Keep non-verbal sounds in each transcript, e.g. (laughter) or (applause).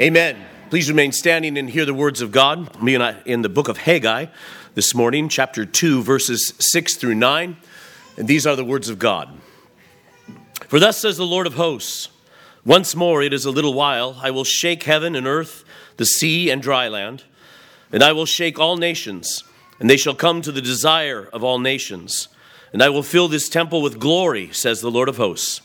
Amen. Please remain standing and hear the words of God. In the book of Haggai this morning, chapter 2, verses 6 through 9. And these are the words of God. For thus says the Lord of hosts Once more it is a little while, I will shake heaven and earth, the sea and dry land, and I will shake all nations, and they shall come to the desire of all nations. And I will fill this temple with glory, says the Lord of hosts.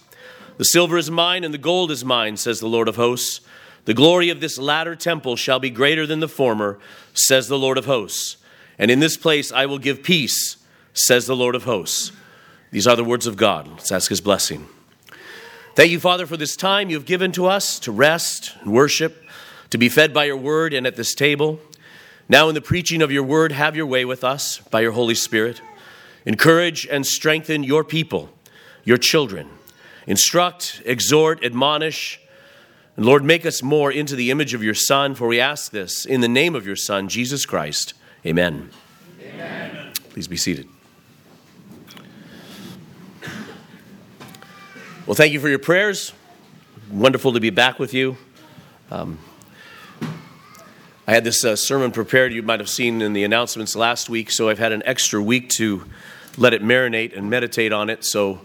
The silver is mine, and the gold is mine, says the Lord of hosts. The glory of this latter temple shall be greater than the former, says the Lord of hosts. And in this place I will give peace, says the Lord of hosts. These are the words of God. Let's ask his blessing. Thank you, Father, for this time you've given to us to rest and worship, to be fed by your word and at this table. Now, in the preaching of your word, have your way with us by your Holy Spirit. Encourage and strengthen your people, your children. Instruct, exhort, admonish, and Lord, make us more into the image of your Son, for we ask this in the name of your Son, Jesus Christ. Amen. Amen. Please be seated. Well, thank you for your prayers. Wonderful to be back with you. Um, I had this uh, sermon prepared, you might have seen in the announcements last week, so I've had an extra week to let it marinate and meditate on it, so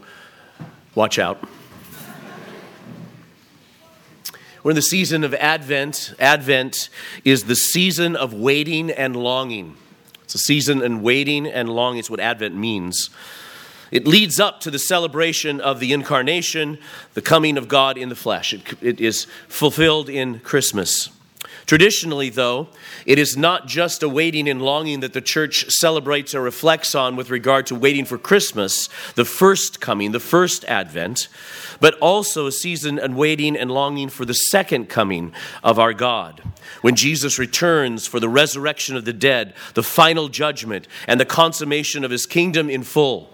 watch out. We're in the season of Advent. Advent is the season of waiting and longing. It's a season and waiting and longing. It's what Advent means. It leads up to the celebration of the incarnation, the coming of God in the flesh. It, it is fulfilled in Christmas. Traditionally, though, it is not just a waiting and longing that the church celebrates or reflects on with regard to waiting for Christmas, the first coming, the first advent, but also a season and waiting and longing for the second coming of our God, when Jesus returns for the resurrection of the dead, the final judgment, and the consummation of his kingdom in full.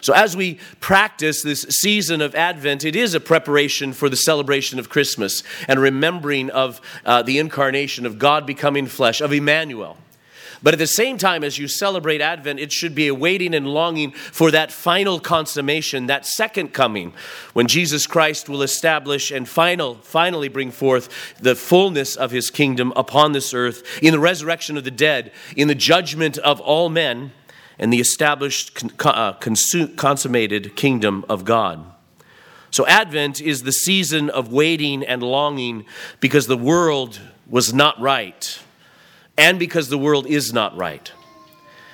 So, as we practice this season of Advent, it is a preparation for the celebration of Christmas and remembering of uh, the incarnation of God becoming flesh, of Emmanuel. But at the same time, as you celebrate Advent, it should be a waiting and longing for that final consummation, that second coming, when Jesus Christ will establish and final, finally bring forth the fullness of his kingdom upon this earth, in the resurrection of the dead, in the judgment of all men and the established, uh, consummated kingdom of God. So, Advent is the season of waiting and longing because the world was not right and because the world is not right.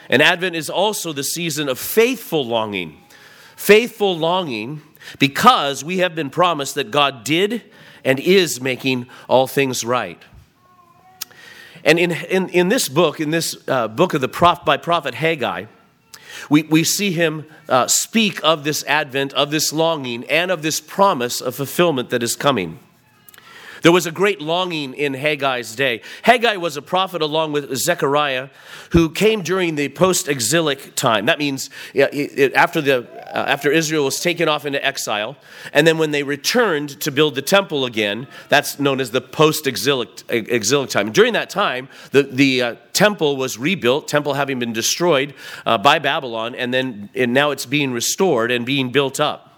And Advent is also the season of faithful longing. Faithful longing because we have been promised that God did and is making all things right. And in, in, in this book, in this uh, book of the prof, by prophet Haggai, we, we see him uh, speak of this advent, of this longing, and of this promise of fulfillment that is coming. There was a great longing in Haggai's day. Haggai was a prophet along with Zechariah who came during the post exilic time. That means after, the, uh, after Israel was taken off into exile, and then when they returned to build the temple again, that's known as the post exilic time. During that time, the, the uh, temple was rebuilt, temple having been destroyed uh, by Babylon, and then and now it's being restored and being built up.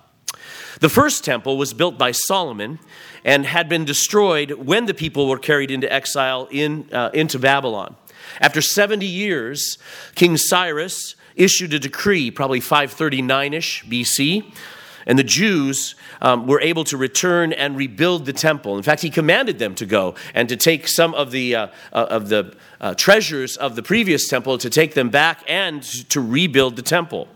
The first temple was built by Solomon and had been destroyed when the people were carried into exile in, uh, into Babylon. After 70 years, King Cyrus issued a decree, probably 539 ish BC, and the Jews um, were able to return and rebuild the temple. In fact, he commanded them to go and to take some of the, uh, uh, of the uh, treasures of the previous temple, to take them back and to rebuild the temple.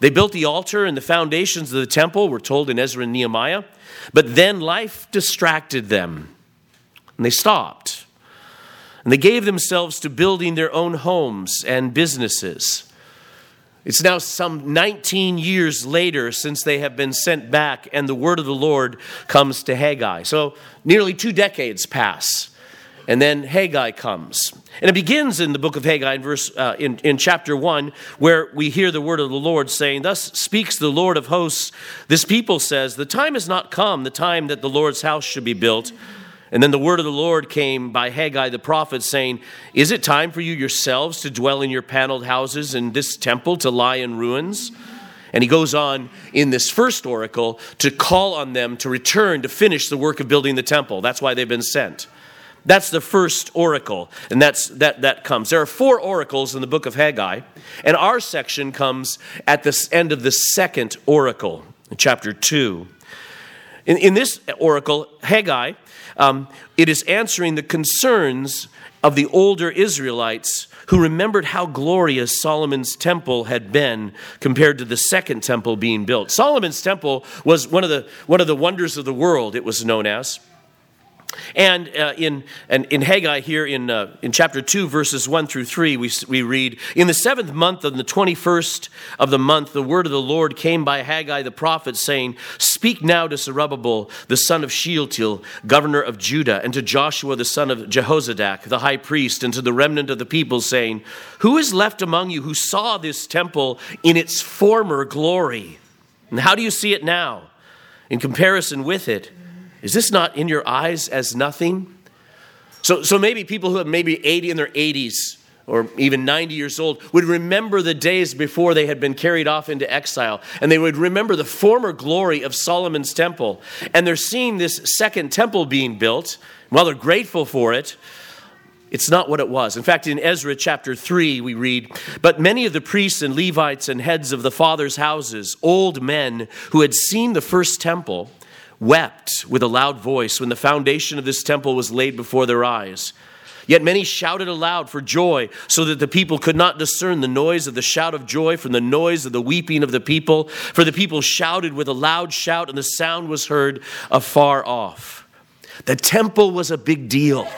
They built the altar and the foundations of the temple, we're told in Ezra and Nehemiah. But then life distracted them, and they stopped. And they gave themselves to building their own homes and businesses. It's now some 19 years later since they have been sent back, and the word of the Lord comes to Haggai. So nearly two decades pass. And then Haggai comes. And it begins in the book of Haggai in, verse, uh, in, in chapter 1, where we hear the word of the Lord saying, Thus speaks the Lord of hosts. This people says, The time has not come, the time that the Lord's house should be built. And then the word of the Lord came by Haggai the prophet, saying, Is it time for you yourselves to dwell in your paneled houses and this temple to lie in ruins? And he goes on in this first oracle to call on them to return to finish the work of building the temple. That's why they've been sent. That's the first oracle, and that's that that comes. There are four oracles in the book of Haggai, and our section comes at the end of the second oracle, chapter two. In, in this oracle, Haggai, um, it is answering the concerns of the older Israelites who remembered how glorious Solomon's temple had been compared to the second temple being built. Solomon's temple was one of the, one of the wonders of the world, it was known as. And uh, in, and in Haggai, here in, uh, in chapter 2, verses 1 through 3, we, we read In the seventh month, on the 21st of the month, the word of the Lord came by Haggai the prophet, saying, Speak now to Zerubbabel, the son of Shealtiel, governor of Judah, and to Joshua, the son of Jehozadak, the high priest, and to the remnant of the people, saying, Who is left among you who saw this temple in its former glory? And how do you see it now in comparison with it? Is this not in your eyes as nothing? So, so maybe people who are maybe 80 in their 80s or even 90 years old would remember the days before they had been carried off into exile and they would remember the former glory of Solomon's temple. And they're seeing this second temple being built. While they're grateful for it, it's not what it was. In fact, in Ezra chapter 3, we read, But many of the priests and Levites and heads of the fathers' houses, old men who had seen the first temple, wept with a loud voice when the foundation of this temple was laid before their eyes. Yet many shouted aloud for joy, so that the people could not discern the noise of the shout of joy from the noise of the weeping of the people. For the people shouted with a loud shout, and the sound was heard afar off. The temple was a big deal.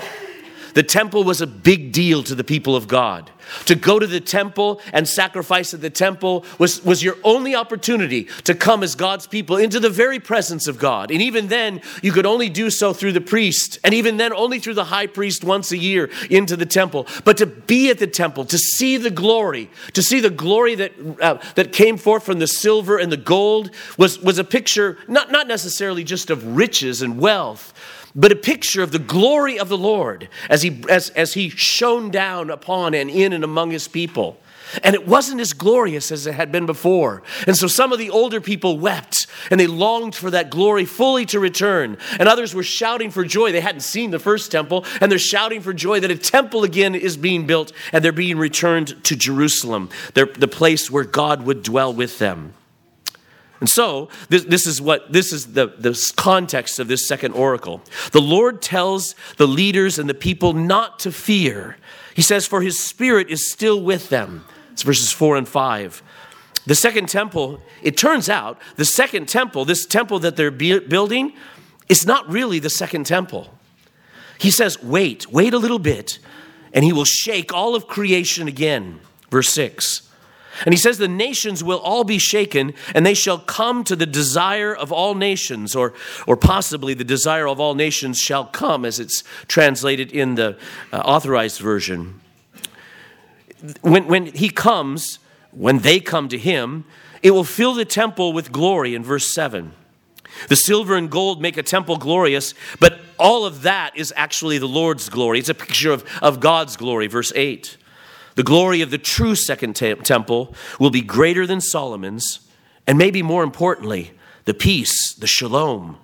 The temple was a big deal to the people of God. To go to the temple and sacrifice at the temple was, was your only opportunity to come as God's people into the very presence of God. And even then, you could only do so through the priest, and even then, only through the high priest once a year into the temple. But to be at the temple, to see the glory, to see the glory that, uh, that came forth from the silver and the gold was, was a picture, not, not necessarily just of riches and wealth but a picture of the glory of the Lord as he, as, as he shone down upon and in and among his people. And it wasn't as glorious as it had been before. And so some of the older people wept and they longed for that glory fully to return. And others were shouting for joy. They hadn't seen the first temple and they're shouting for joy that a temple again is being built and they're being returned to Jerusalem, the place where God would dwell with them. And so, this, this is what this is the, the context of this second oracle. The Lord tells the leaders and the people not to fear. He says, For his spirit is still with them. It's verses 4 and 5. The second temple, it turns out, the second temple, this temple that they're building, is not really the second temple. He says, Wait, wait a little bit, and he will shake all of creation again. Verse 6. And he says, The nations will all be shaken, and they shall come to the desire of all nations, or, or possibly the desire of all nations shall come, as it's translated in the uh, authorized version. When, when he comes, when they come to him, it will fill the temple with glory in verse 7. The silver and gold make a temple glorious, but all of that is actually the Lord's glory. It's a picture of, of God's glory, verse 8. The glory of the true second temple will be greater than Solomon's, and maybe more importantly, the peace, the shalom,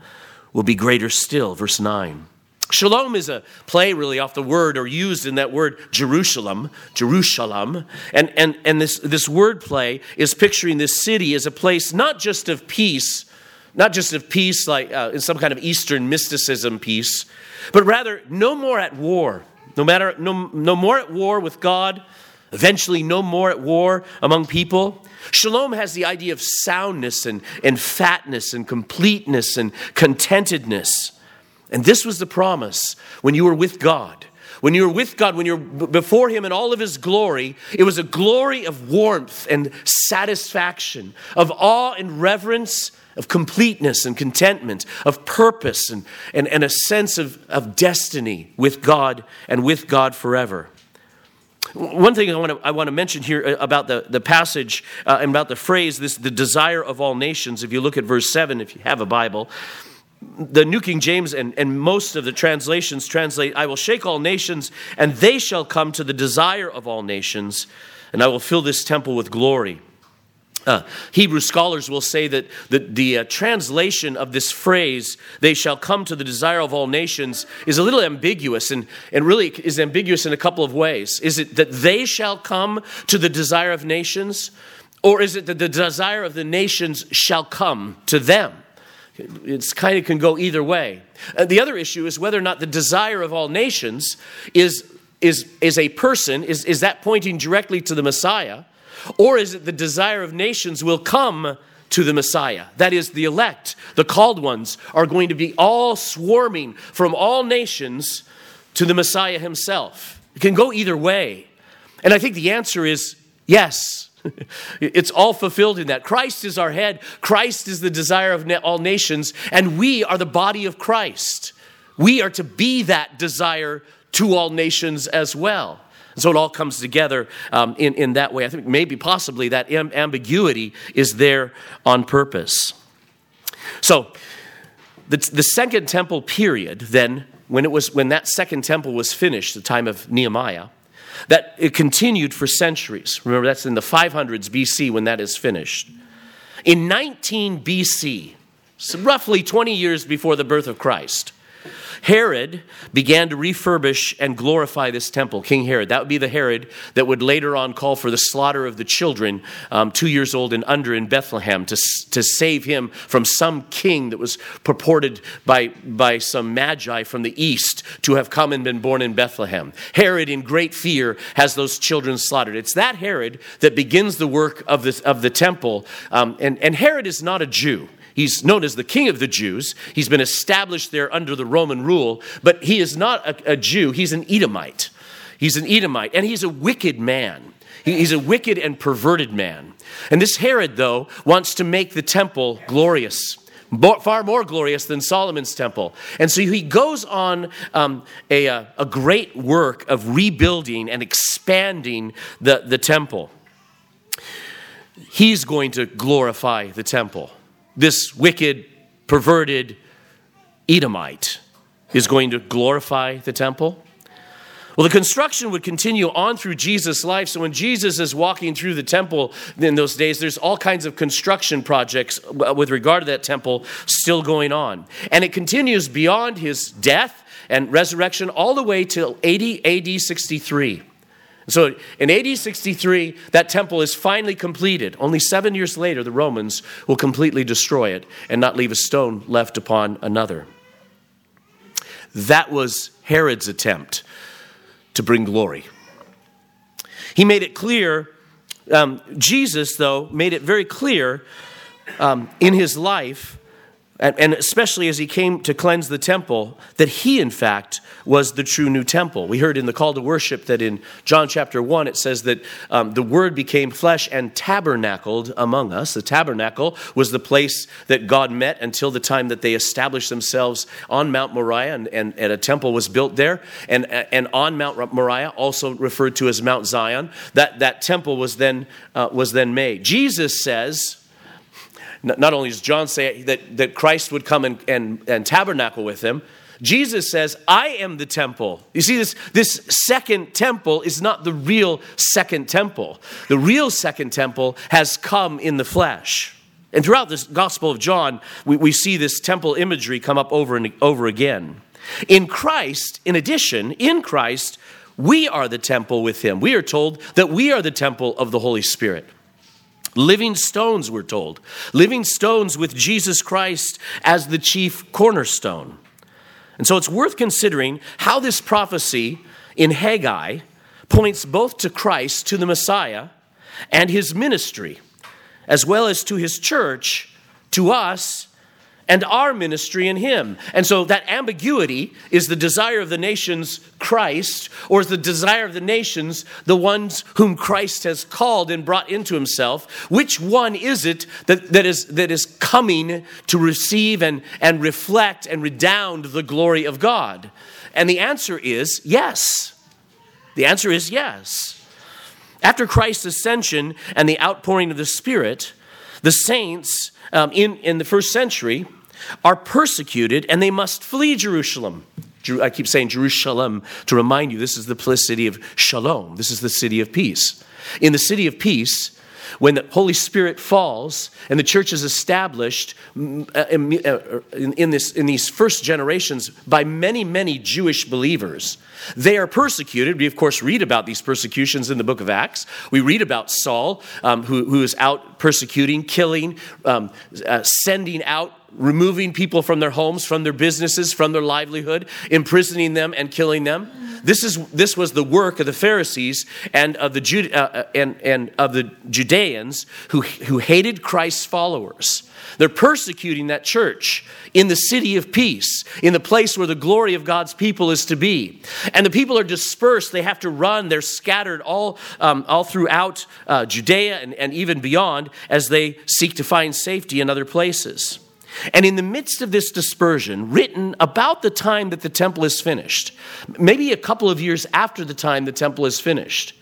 will be greater still. Verse 9. Shalom is a play really off the word or used in that word Jerusalem, Jerusalem. And, and, and this, this word play is picturing this city as a place not just of peace, not just of peace like uh, in some kind of Eastern mysticism peace, but rather no more at war. No matter no, no more at war with God, eventually no more at war among people. Shalom has the idea of soundness and, and fatness and completeness and contentedness. And this was the promise when you were with God. When you were with God, when you're before Him in all of His glory, it was a glory of warmth and satisfaction, of awe and reverence, of completeness and contentment, of purpose and, and, and a sense of, of destiny with God and with God forever. One thing I want to, I want to mention here uh, about the, the passage uh, and about the phrase, this the desire of all nations. If you look at verse 7, if you have a Bible, the New King James and, and most of the translations translate, I will shake all nations, and they shall come to the desire of all nations, and I will fill this temple with glory. Uh, Hebrew scholars will say that the, the uh, translation of this phrase, they shall come to the desire of all nations, is a little ambiguous and, and really is ambiguous in a couple of ways. Is it that they shall come to the desire of nations, or is it that the desire of the nations shall come to them? It's kind of can go either way. Uh, the other issue is whether or not the desire of all nations is, is, is a person, is, is that pointing directly to the Messiah? Or is it the desire of nations will come to the Messiah? That is, the elect, the called ones, are going to be all swarming from all nations to the Messiah himself. It can go either way. And I think the answer is yes. (laughs) it's all fulfilled in that. Christ is our head, Christ is the desire of all nations, and we are the body of Christ. We are to be that desire to all nations as well. And so it all comes together um, in, in that way. I think maybe possibly that ambiguity is there on purpose. So the, the second temple period, then, when, it was, when that second temple was finished, the time of Nehemiah, that it continued for centuries. Remember, that's in the 500s BC when that is finished. In 19 BC, so roughly 20 years before the birth of Christ, Herod began to refurbish and glorify this temple, King Herod. That would be the Herod that would later on call for the slaughter of the children, um, two years old and under in Bethlehem, to, to save him from some king that was purported by, by some magi from the east to have come and been born in Bethlehem. Herod, in great fear, has those children slaughtered. It's that Herod that begins the work of the, of the temple. Um, and, and Herod is not a Jew. He's known as the king of the Jews. He's been established there under the Roman rule, but he is not a, a Jew. He's an Edomite. He's an Edomite, and he's a wicked man. He's a wicked and perverted man. And this Herod, though, wants to make the temple glorious. far more glorious than Solomon's temple. And so he goes on um, a, a great work of rebuilding and expanding the, the temple. He's going to glorify the temple this wicked, perverted Edomite is going to glorify the temple? Well, the construction would continue on through Jesus' life. So when Jesus is walking through the temple in those days, there's all kinds of construction projects uh, with regard to that temple still going on. And it continues beyond his death and resurrection all the way till 80 AD 63. So in AD 63, that temple is finally completed. Only seven years later, the Romans will completely destroy it and not leave a stone left upon another. That was Herod's attempt to bring glory. He made it clear, um, Jesus, though, made it very clear um, in his life and especially as he came to cleanse the temple, that he, in fact, was the true new temple. We heard in the call to worship that in John chapter 1, it says that um, the Word became flesh and tabernacled among us. The tabernacle was the place that God met until the time that they established themselves on Mount Moriah, and, and, and a temple was built there. And, and on Mount Moriah, also referred to as Mount Zion, that, that temple was then, uh, was then made. Jesus says, not only does John say that, that Christ would come and, and, and tabernacle with him, Jesus says, I am the temple. You see, this, this second temple is not the real second temple. The real second temple has come in the flesh. And throughout this Gospel of John, we, we see this temple imagery come up over and over again. In Christ, in addition, in Christ, we are the temple with Him. We are told that we are the temple of the Holy Spirit. Living stones, we're told. Living stones with Jesus Christ as the chief cornerstone. And so it's worth considering how this prophecy in Haggai points both to Christ, to the Messiah, and his ministry, as well as to his church, to us, and our ministry in Him. And so that ambiguity is the desire of the nations Christ, or is the desire of the nations the ones whom Christ has called and brought into Himself? Which one is it that, that, is, that is coming to receive and, and reflect and redound the glory of God? And the answer is yes. The answer is yes. After Christ's ascension and the outpouring of the Spirit, the saints um, in, in the first century are persecuted and they must flee Jerusalem. I keep saying Jerusalem to remind you this is the city of shalom. This is the city of peace. In the city of peace, when the Holy Spirit falls and the church is established uh, uh, in, in, this, in these first generations by many, many Jewish believers, they are persecuted. We, of course, read about these persecutions in the book of Acts. We read about Saul, um, who, who is out persecuting, killing, um, uh, sending out removing people from their homes, from their businesses, from their livelihood, imprisoning them and killing them. This, is, this was the work of the Pharisees and of the, Jude, uh, uh, and, and of the Judeans who, who hated Christ's followers. They're persecuting that church in the city of peace, in the place where the glory of God's people is to be. And the people are dispersed. They have to run. They're scattered all, um, all throughout uh, Judea and, and even beyond as they seek to find safety in other places. And in the midst of this dispersion, written about the time that the temple is finished, maybe a couple of years after the time the temple is finished,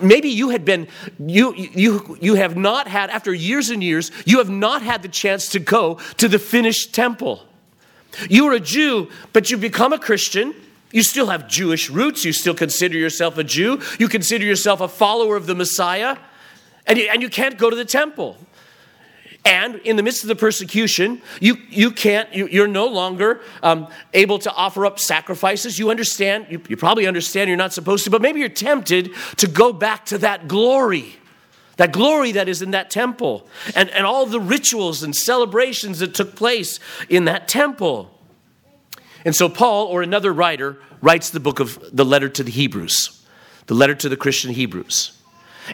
maybe you had been, you, you, you have not had, after years and years, you have not had the chance to go to the finished temple. You were a Jew, but you become a Christian. You still have Jewish roots. You still consider yourself a Jew. You consider yourself a follower of the Messiah. And you, and you can't go to the temple. And in the midst of the persecution, you, you can't, you, are no longer um, able to offer up sacrifices. You understand, you, you probably understand you're not supposed to, but maybe you're tempted to go back to that glory that glory that is in that temple and, and all the rituals and celebrations that took place in that temple. And so, Paul or another writer writes the book of the letter to the Hebrews, the letter to the Christian Hebrews.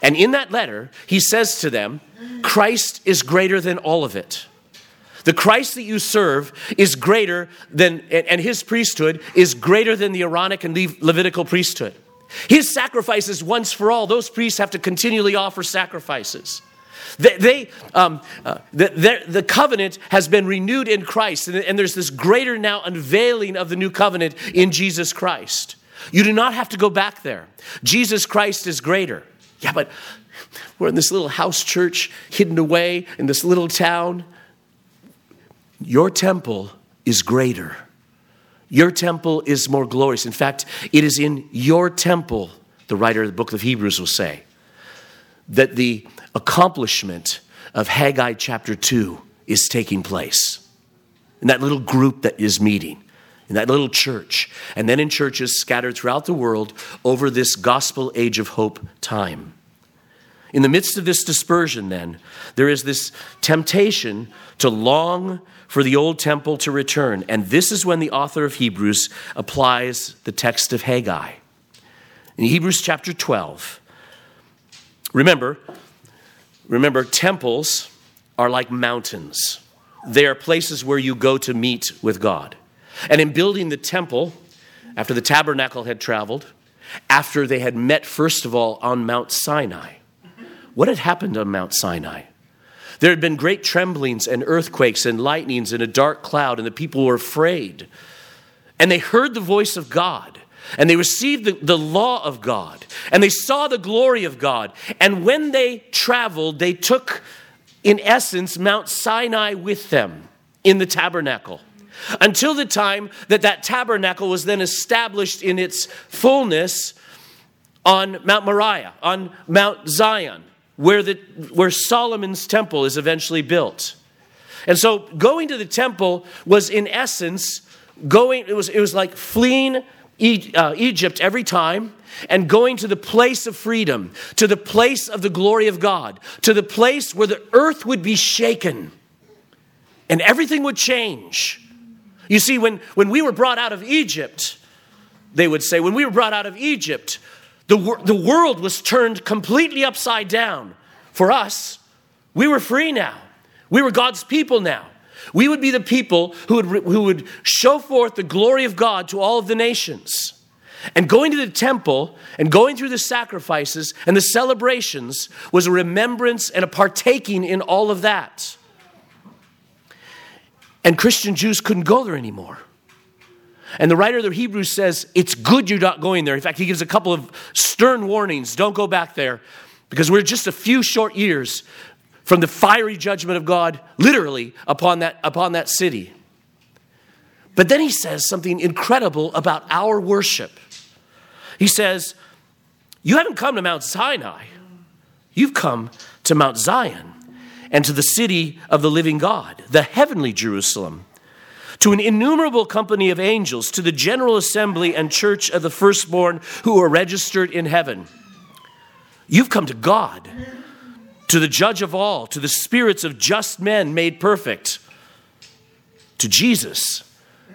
And in that letter, he says to them, Christ is greater than all of it. The Christ that you serve is greater than, and his priesthood is greater than the Aaronic and Levitical priesthood. His sacrifices once for all. Those priests have to continually offer sacrifices. They, they um, uh, the, the, covenant has been renewed in Christ, and, and there's this greater now unveiling of the new covenant in Jesus Christ. You do not have to go back there. Jesus Christ is greater. Yeah, but we're in this little house church hidden away in this little town. Your temple is greater. Your temple is more glorious. In fact, it is in your temple, the writer of the book of Hebrews will say, that the accomplishment of Haggai chapter 2 is taking place. In that little group that is meeting, in that little church, and then in churches scattered throughout the world over this gospel age of hope time. In the midst of this dispersion, then, there is this temptation to long for the old temple to return. And this is when the author of Hebrews applies the text of Haggai. In Hebrews chapter 12, remember, remember, temples are like mountains. They are places where you go to meet with God. And in building the temple, after the tabernacle had traveled, after they had met, first of all, on Mount Sinai, what had happened on Mount Sinai? There had been great tremblings and earthquakes and lightnings and a dark cloud, and the people were afraid. And they heard the voice of God, and they received the, the law of God, and they saw the glory of God. And when they traveled, they took, in essence, Mount Sinai with them in the tabernacle until the time that that tabernacle was then established in its fullness on Mount Moriah, on Mount Zion where, the, where Solomon's temple is eventually built. And so going to the temple was, in essence, going, it was, it was like fleeing uh, Egypt every time and going to the place of freedom, to the place of the glory of God, to the place where the earth would be shaken and everything would change. You see, when, when we were brought out of Egypt, they would say, when we were brought out of Egypt, the, the world was turned completely upside down. For us, we were free now. We were God's people now. We would be the people who would, who would show forth the glory of God to all of the nations. And going to the temple and going through the sacrifices and the celebrations was a remembrance and a partaking in all of that. And Christian Jews couldn't go there anymore. And the writer of the Hebrews says, It's good you're not going there. In fact, he gives a couple of stern warnings don't go back there because we're just a few short years from the fiery judgment of God, literally, upon that, upon that city. But then he says something incredible about our worship. He says, You haven't come to Mount Sinai, You've come to Mount Zion and to the city of the living God, the heavenly Jerusalem, to an innumerable company of angels, to the general assembly and church of the firstborn who are registered in heaven. You've come to God, to the judge of all, to the spirits of just men made perfect, to Jesus,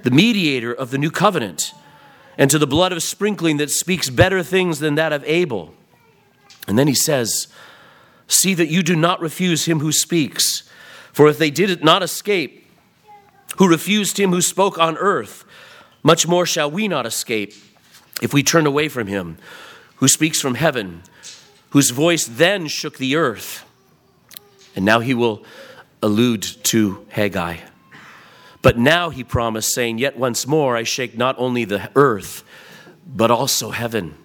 the mediator of the new covenant, and to the blood of sprinkling that speaks better things than that of Abel. And then he says, See that you do not refuse him who speaks. For if they did not escape, who refused him who spoke on earth, much more shall we not escape if we turn away from him who speaks from heaven, whose voice then shook the earth. And now he will allude to Haggai. But now he promised, saying, Yet once more I shake not only the earth, but also heaven.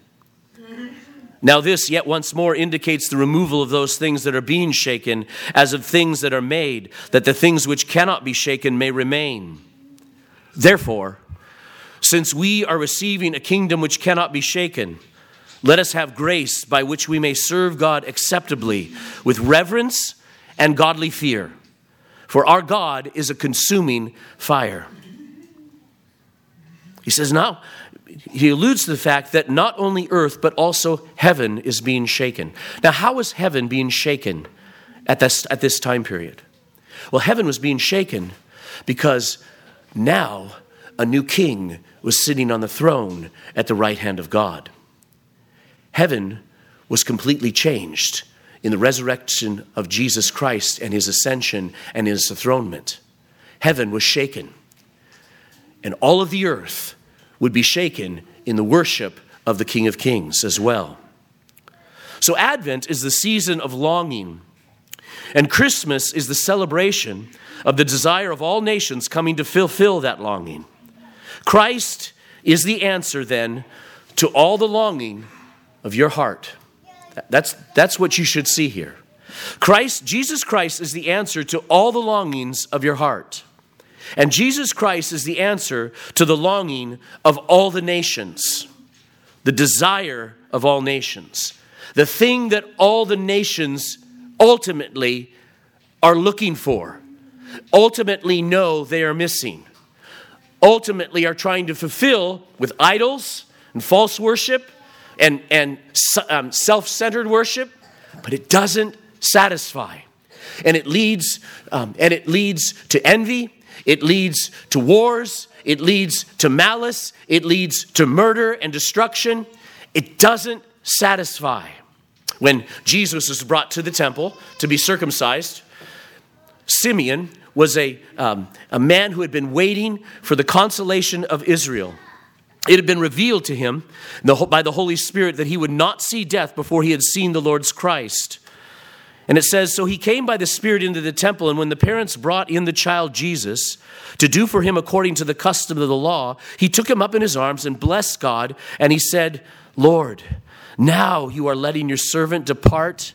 Now, this yet once more indicates the removal of those things that are being shaken, as of things that are made, that the things which cannot be shaken may remain. Therefore, since we are receiving a kingdom which cannot be shaken, let us have grace by which we may serve God acceptably with reverence and godly fear. For our God is a consuming fire. He says, Now, he alludes to the fact that not only earth, but also heaven is being shaken. Now, how is heaven being shaken at this, at this time period? Well, heaven was being shaken because now a new king was sitting on the throne at the right hand of God. Heaven was completely changed in the resurrection of Jesus Christ and his ascension and his enthronement. Heaven was shaken, and all of the earth would be shaken in the worship of the King of Kings as well. So, Advent is the season of longing, and Christmas is the celebration of the desire of all nations coming to fulfill that longing. Christ is the answer then to all the longing of your heart. That's, that's what you should see here. Christ, Jesus Christ, is the answer to all the longings of your heart. And Jesus Christ is the answer to the longing of all the nations, the desire of all nations, the thing that all the nations ultimately are looking for, ultimately know they are missing, ultimately are trying to fulfill with idols and false worship and, and um, self centered worship, but it doesn't satisfy. And it leads, um, and it leads to envy, it leads to wars, it leads to malice, it leads to murder and destruction. It doesn't satisfy. When Jesus was brought to the temple to be circumcised, Simeon was a, um, a man who had been waiting for the consolation of Israel. It had been revealed to him by the Holy Spirit that he would not see death before he had seen the Lord's Christ. And it says, So he came by the Spirit into the temple, and when the parents brought in the child Jesus to do for him according to the custom of the law, he took him up in his arms and blessed God, and he said, Lord, now you are letting your servant depart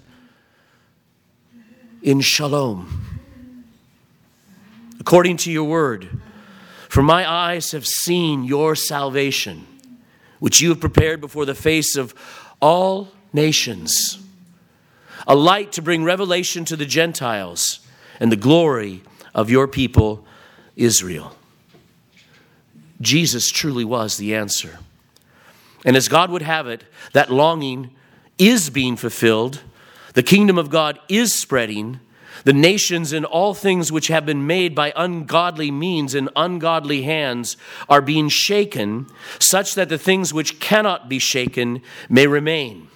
in shalom, according to your word. For my eyes have seen your salvation, which you have prepared before the face of all nations a light to bring revelation to the Gentiles and the glory of your people, Israel. Jesus truly was the answer. And as God would have it, that longing is being fulfilled. The kingdom of God is spreading. The nations and all things which have been made by ungodly means and ungodly hands are being shaken, such that the things which cannot be shaken may remain.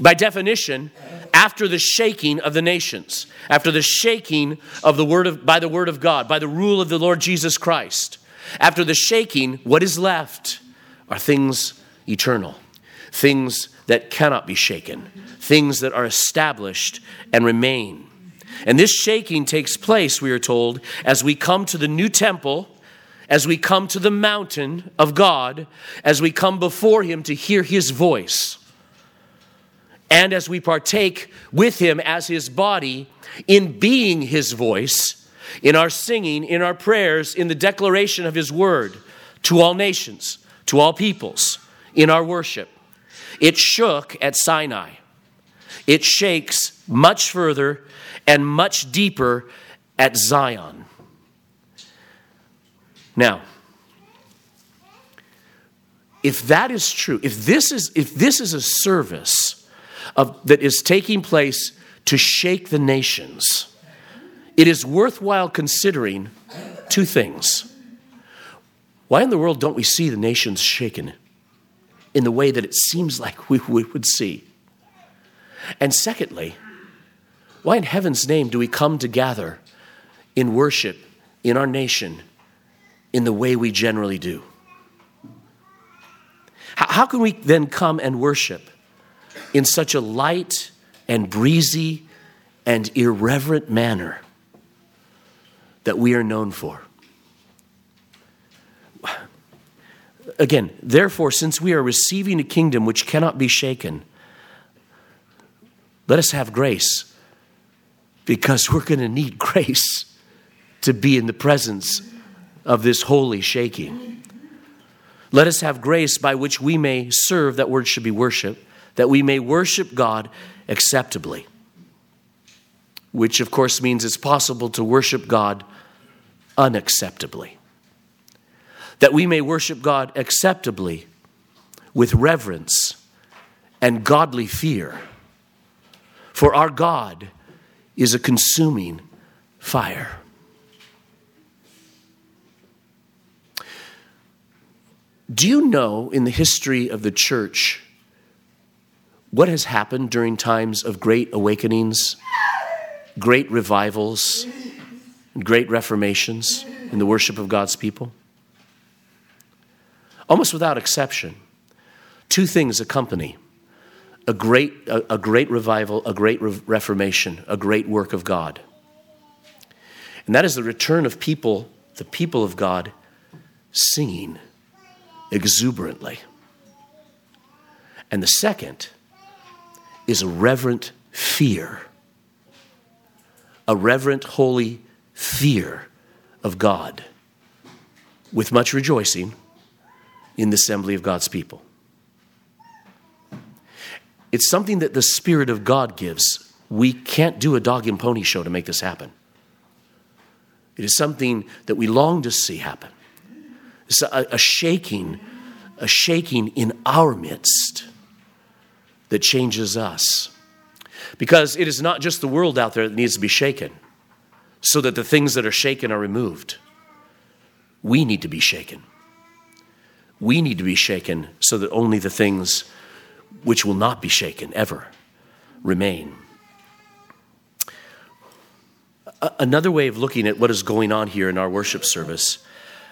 By definition, after the shaking of the nations, after the shaking of the word of, by the word of God, by the rule of the Lord Jesus Christ, after the shaking, what is left are things eternal, things that cannot be shaken, things that are established and remain. And this shaking takes place, we are told, as we come to the new temple, as we come to the mountain of God, as we come before Him to hear His voice and as we partake with him as his body in being his voice, in our singing, in our prayers, in the declaration of his word to all nations, to all peoples, in our worship. It shook at Sinai. it shakes much further and much deeper at Zion. Now, if that is true, if this is, if this is a service of, that is taking place to shake the nations, it is worthwhile considering two things. Why in the world don't we see the nations shaken in the way that it seems like we, we would see? And secondly, why in heaven's name do we come to gather in worship in our nation in the way we generally do? How can we then come and worship in such a light and breezy and irreverent manner that we are known for? Again, therefore, since we are receiving a kingdom which cannot be shaken, let us have grace because we're going to need (laughs) grace to be in the presence of this holy shaking. Let us have grace by which we may serve, that word should be worship, that we may worship God acceptably. Which, of course, means it's possible to worship God unacceptably. That we may worship God acceptably with reverence and godly fear. For our God is a consuming fire. Do you know in the history of the church what has happened during times of great awakenings, great revivals, great reformations in the worship of God's people? Almost without exception, two things accompany a great, a, a great revival, a great re- reformation, a great work of God. And that is the return of people, the people of God, singing exuberantly. And the second is a reverent fear, a reverent, holy fear of God, with much rejoicing in the assembly of God's people. It's something that the Spirit of God gives. We can't do a dog and pony show to make this happen. It is something that we long to see happen. It's a, a shaking, a shaking in our midst that changes us. Because it is not just the world out there that needs to be shaken, so that the things that are shaken are removed. We need to be shaken. We need to be shaken so that only the things which will not be shaken ever remain. Another way of looking at what is going on here in our worship service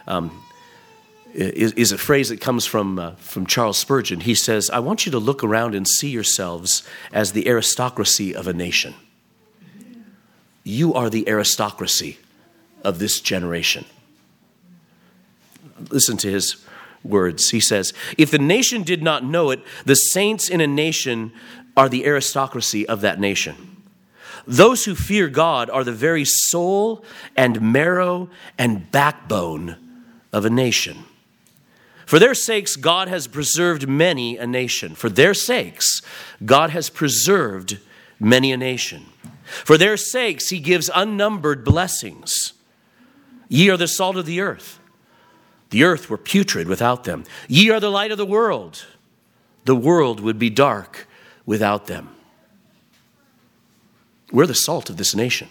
um, is, is a phrase that comes from, uh, from Charles Spurgeon. He says, I want you to look around and see yourselves as the aristocracy of a nation. You are the aristocracy of this generation. Listen to his words. He says, If the nation did not know it, the saints in a nation are the aristocracy of that nation. Those who fear God are the very soul and marrow and backbone of a nation. For their sakes, God has preserved many a nation. For their sakes, God has preserved many a nation. For their sakes, He gives unnumbered blessings. Ye are the salt of the earth. The earth were putrid without them. Ye are the light of the world. The world would be dark without them. We're the salt of this nation.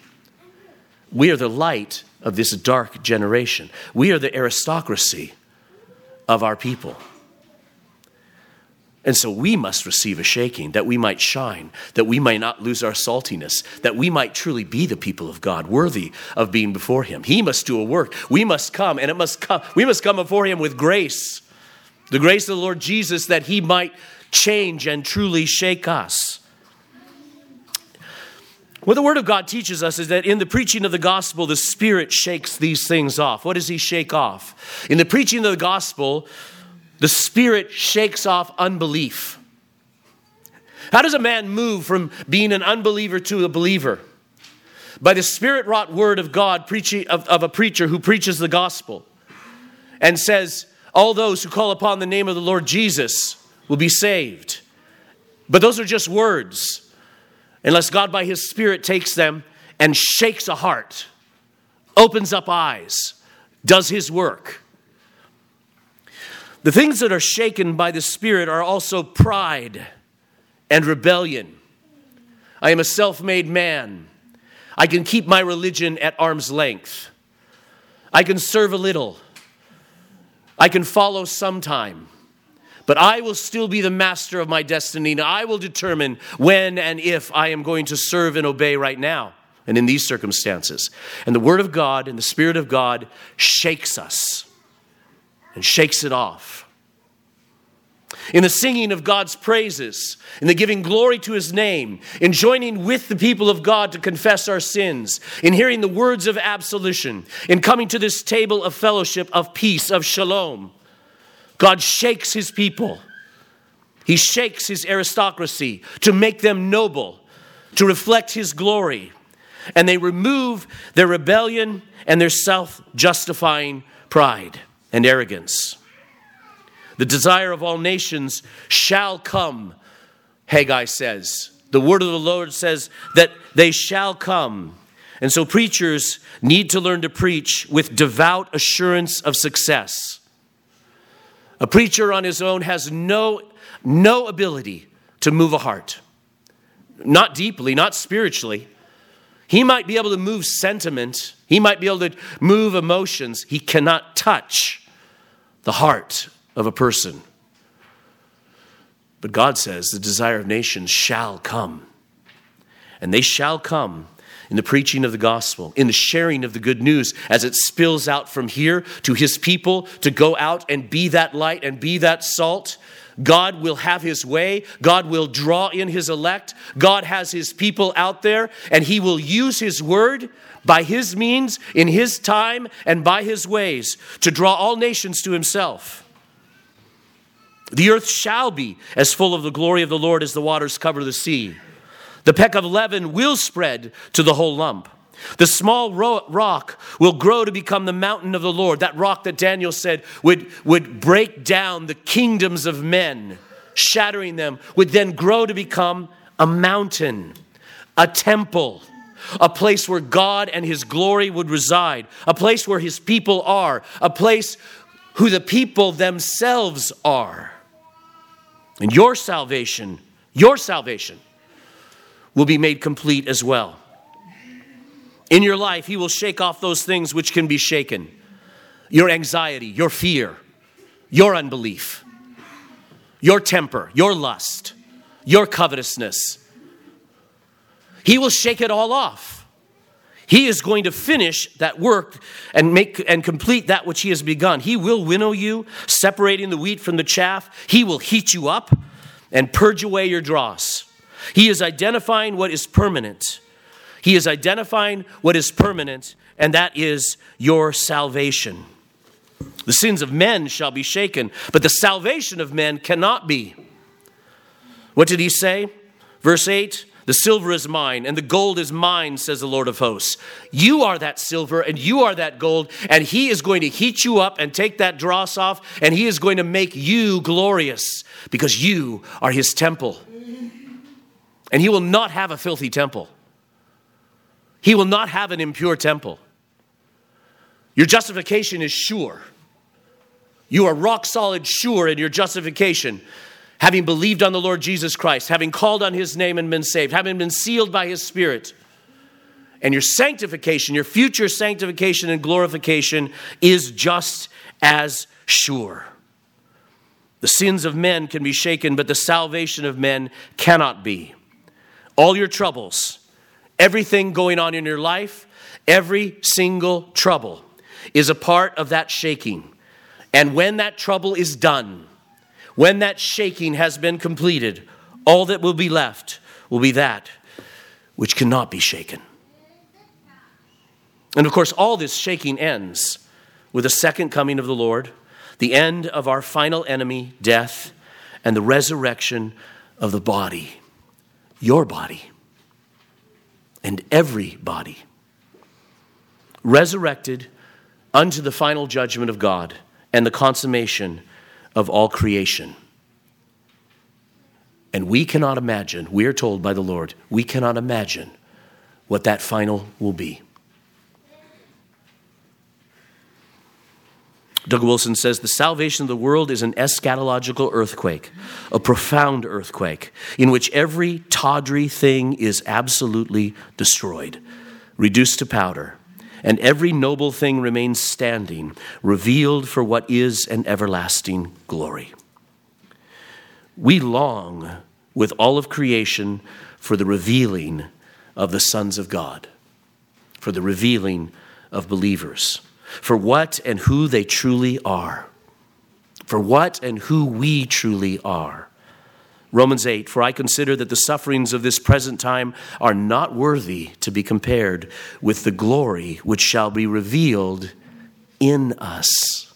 We are the light of this dark generation. We are the aristocracy of our people. And so we must receive a shaking that we might shine, that we might not lose our saltiness, that we might truly be the people of God, worthy of being before Him. He must do a work. We must come, and it must come. We must come before Him with grace, the grace of the Lord Jesus, that He might change and truly shake us. What the Word of God teaches us is that in the preaching of the gospel, the Spirit shakes these things off. What does He shake off? In the preaching of the gospel, the Spirit shakes off unbelief. How does a man move from being an unbeliever to a believer? By the Spirit wrought word of God, preaching, of, of a preacher who preaches the gospel and says, All those who call upon the name of the Lord Jesus will be saved. But those are just words. Unless God by His Spirit takes them and shakes a heart, opens up eyes, does His work. The things that are shaken by the Spirit are also pride and rebellion. I am a self made man. I can keep my religion at arm's length. I can serve a little. I can follow sometime. But I will still be the master of my destiny, and I will determine when and if I am going to serve and obey right now and in these circumstances. And the Word of God and the Spirit of God shakes us and shakes it off in the singing of God's praises, in the giving glory to his name, in joining with the people of God to confess our sins, in hearing the words of absolution, in coming to this table of fellowship, of peace, of shalom. God shakes his people. He shakes his aristocracy to make them noble, to reflect his glory. And they remove their rebellion and their self justifying pride and arrogance. The desire of all nations shall come, Haggai says. The word of the Lord says that they shall come. And so preachers need to learn to preach with devout assurance of success. A preacher on his own has no, no ability to move a heart, not deeply, not spiritually. He might be able to move sentiment, he might be able to move emotions. He cannot touch the heart of a person. But God says the desire of nations shall come. And they shall come in the preaching of the gospel, in the sharing of the good news as it spills out from here to his people to go out and be that light and be that salt. God will have his way. God will draw in his elect. God has his people out there, and he will use his word by his means, in his time, and by his ways to draw all nations to himself. The earth shall be as full of the glory of the Lord as the waters cover the sea. The peck of leaven will spread to the whole lump. The small rock will grow to become the mountain of the Lord. That rock that Daniel said would, would break down the kingdoms of men, shattering them, would then grow to become a mountain, a temple, a place where God and his glory would reside, a place where his people are, a place who the people themselves are. And your salvation, your salvation, will be made complete as well. In your life, He will shake off those things which can be shaken your anxiety, your fear, your unbelief, your temper, your lust, your covetousness. He will shake it all off. He is going to finish that work and make and complete that which he has begun. He will winnow you, separating the wheat from the chaff. He will heat you up and purge away your dross. He is identifying what is permanent. He is identifying what is permanent, and that is your salvation. The sins of men shall be shaken, but the salvation of men cannot be. What did he say? Verse 8 the silver is mine, and the gold is mine, says the Lord of hosts. You are that silver, and you are that gold, and He is going to heat you up and take that dross off, and He is going to make you glorious because you are His temple. And He will not have a filthy temple, He will not have an impure temple. Your justification is sure. You are rock solid sure in your justification having believed on the Lord Jesus Christ, having called on his name and been saved, having been sealed by his spirit. And your sanctification, your future sanctification and glorification is just as sure. The sins of men can be shaken, but the salvation of men cannot be. All your troubles, everything going on in your life, every single trouble is a part of that shaking. And when that trouble is done, when that shaking has been completed, all that will be left will be that which cannot be shaken. And of course, all this shaking ends with the second coming of the Lord, the end of our final enemy, death, and the resurrection of the body, your body, and every body, resurrected unto the final judgment of God and the consummation of all creation. And we cannot imagine, we are told by the Lord, we cannot imagine what that final will be. Doug Wilson says the salvation of the world is an eschatological earthquake, a profound earthquake, in which every tawdry thing is absolutely destroyed, reduced to powder, and every noble thing remains standing, revealed for what is an everlasting glory. We long with all of creation for the revealing of the sons of God, for the revealing of believers for what and who they truly are. For what and who we truly are. Romans 8, for I consider that the sufferings of this present time are not worthy to be compared with the glory which shall be revealed in us.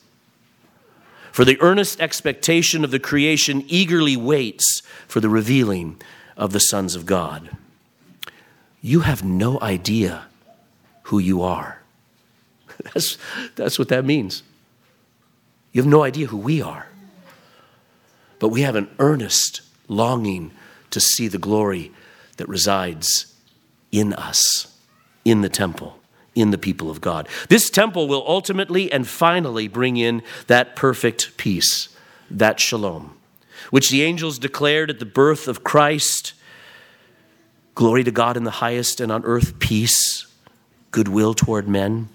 For the earnest expectation of the creation eagerly waits for the revealing of the sons of God. You have no idea who you are. (laughs) That's, that's what that means. You have no idea who we are. But we have an earnest longing to see the glory that resides in us, in the temple, in the people of God. This temple will ultimately and finally bring in that perfect peace, that shalom, which the angels declared at the birth of Christ. Glory to God in the highest, and on earth peace, goodwill toward men.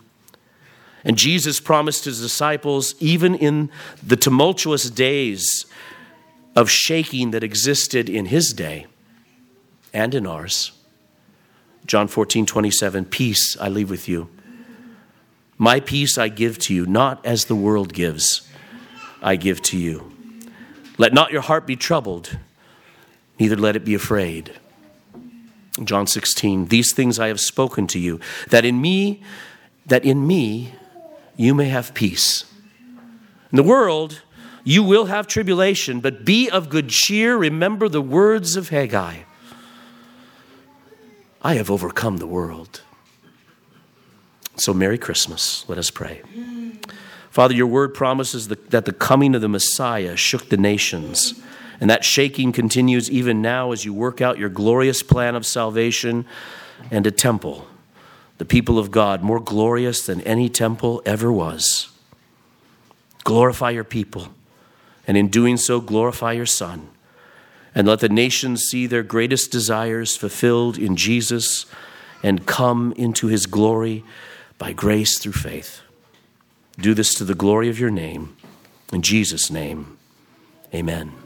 And Jesus promised his disciples, even in the tumultuous days of shaking that existed in his day and in ours. John 14, 27, Peace I leave with you. My peace I give to you, not as the world gives, I give to you. Let not your heart be troubled, neither let it be afraid. John 16, These things I have spoken to you, that in me, that in me you may have peace. In the world, you will have tribulation, but be of good cheer. Remember the words of Haggai I have overcome the world. So, Merry Christmas. Let us pray. Father, your word promises that the coming of the Messiah shook the nations. And that shaking continues even now as you work out your glorious plan of salvation and a temple the people of God, more glorious than any temple ever was. Glorify your people, and in doing so, glorify your Son. And let the nations see their greatest desires fulfilled in Jesus and come into his glory by grace through faith. Do this to the glory of your name. In Jesus' name, amen.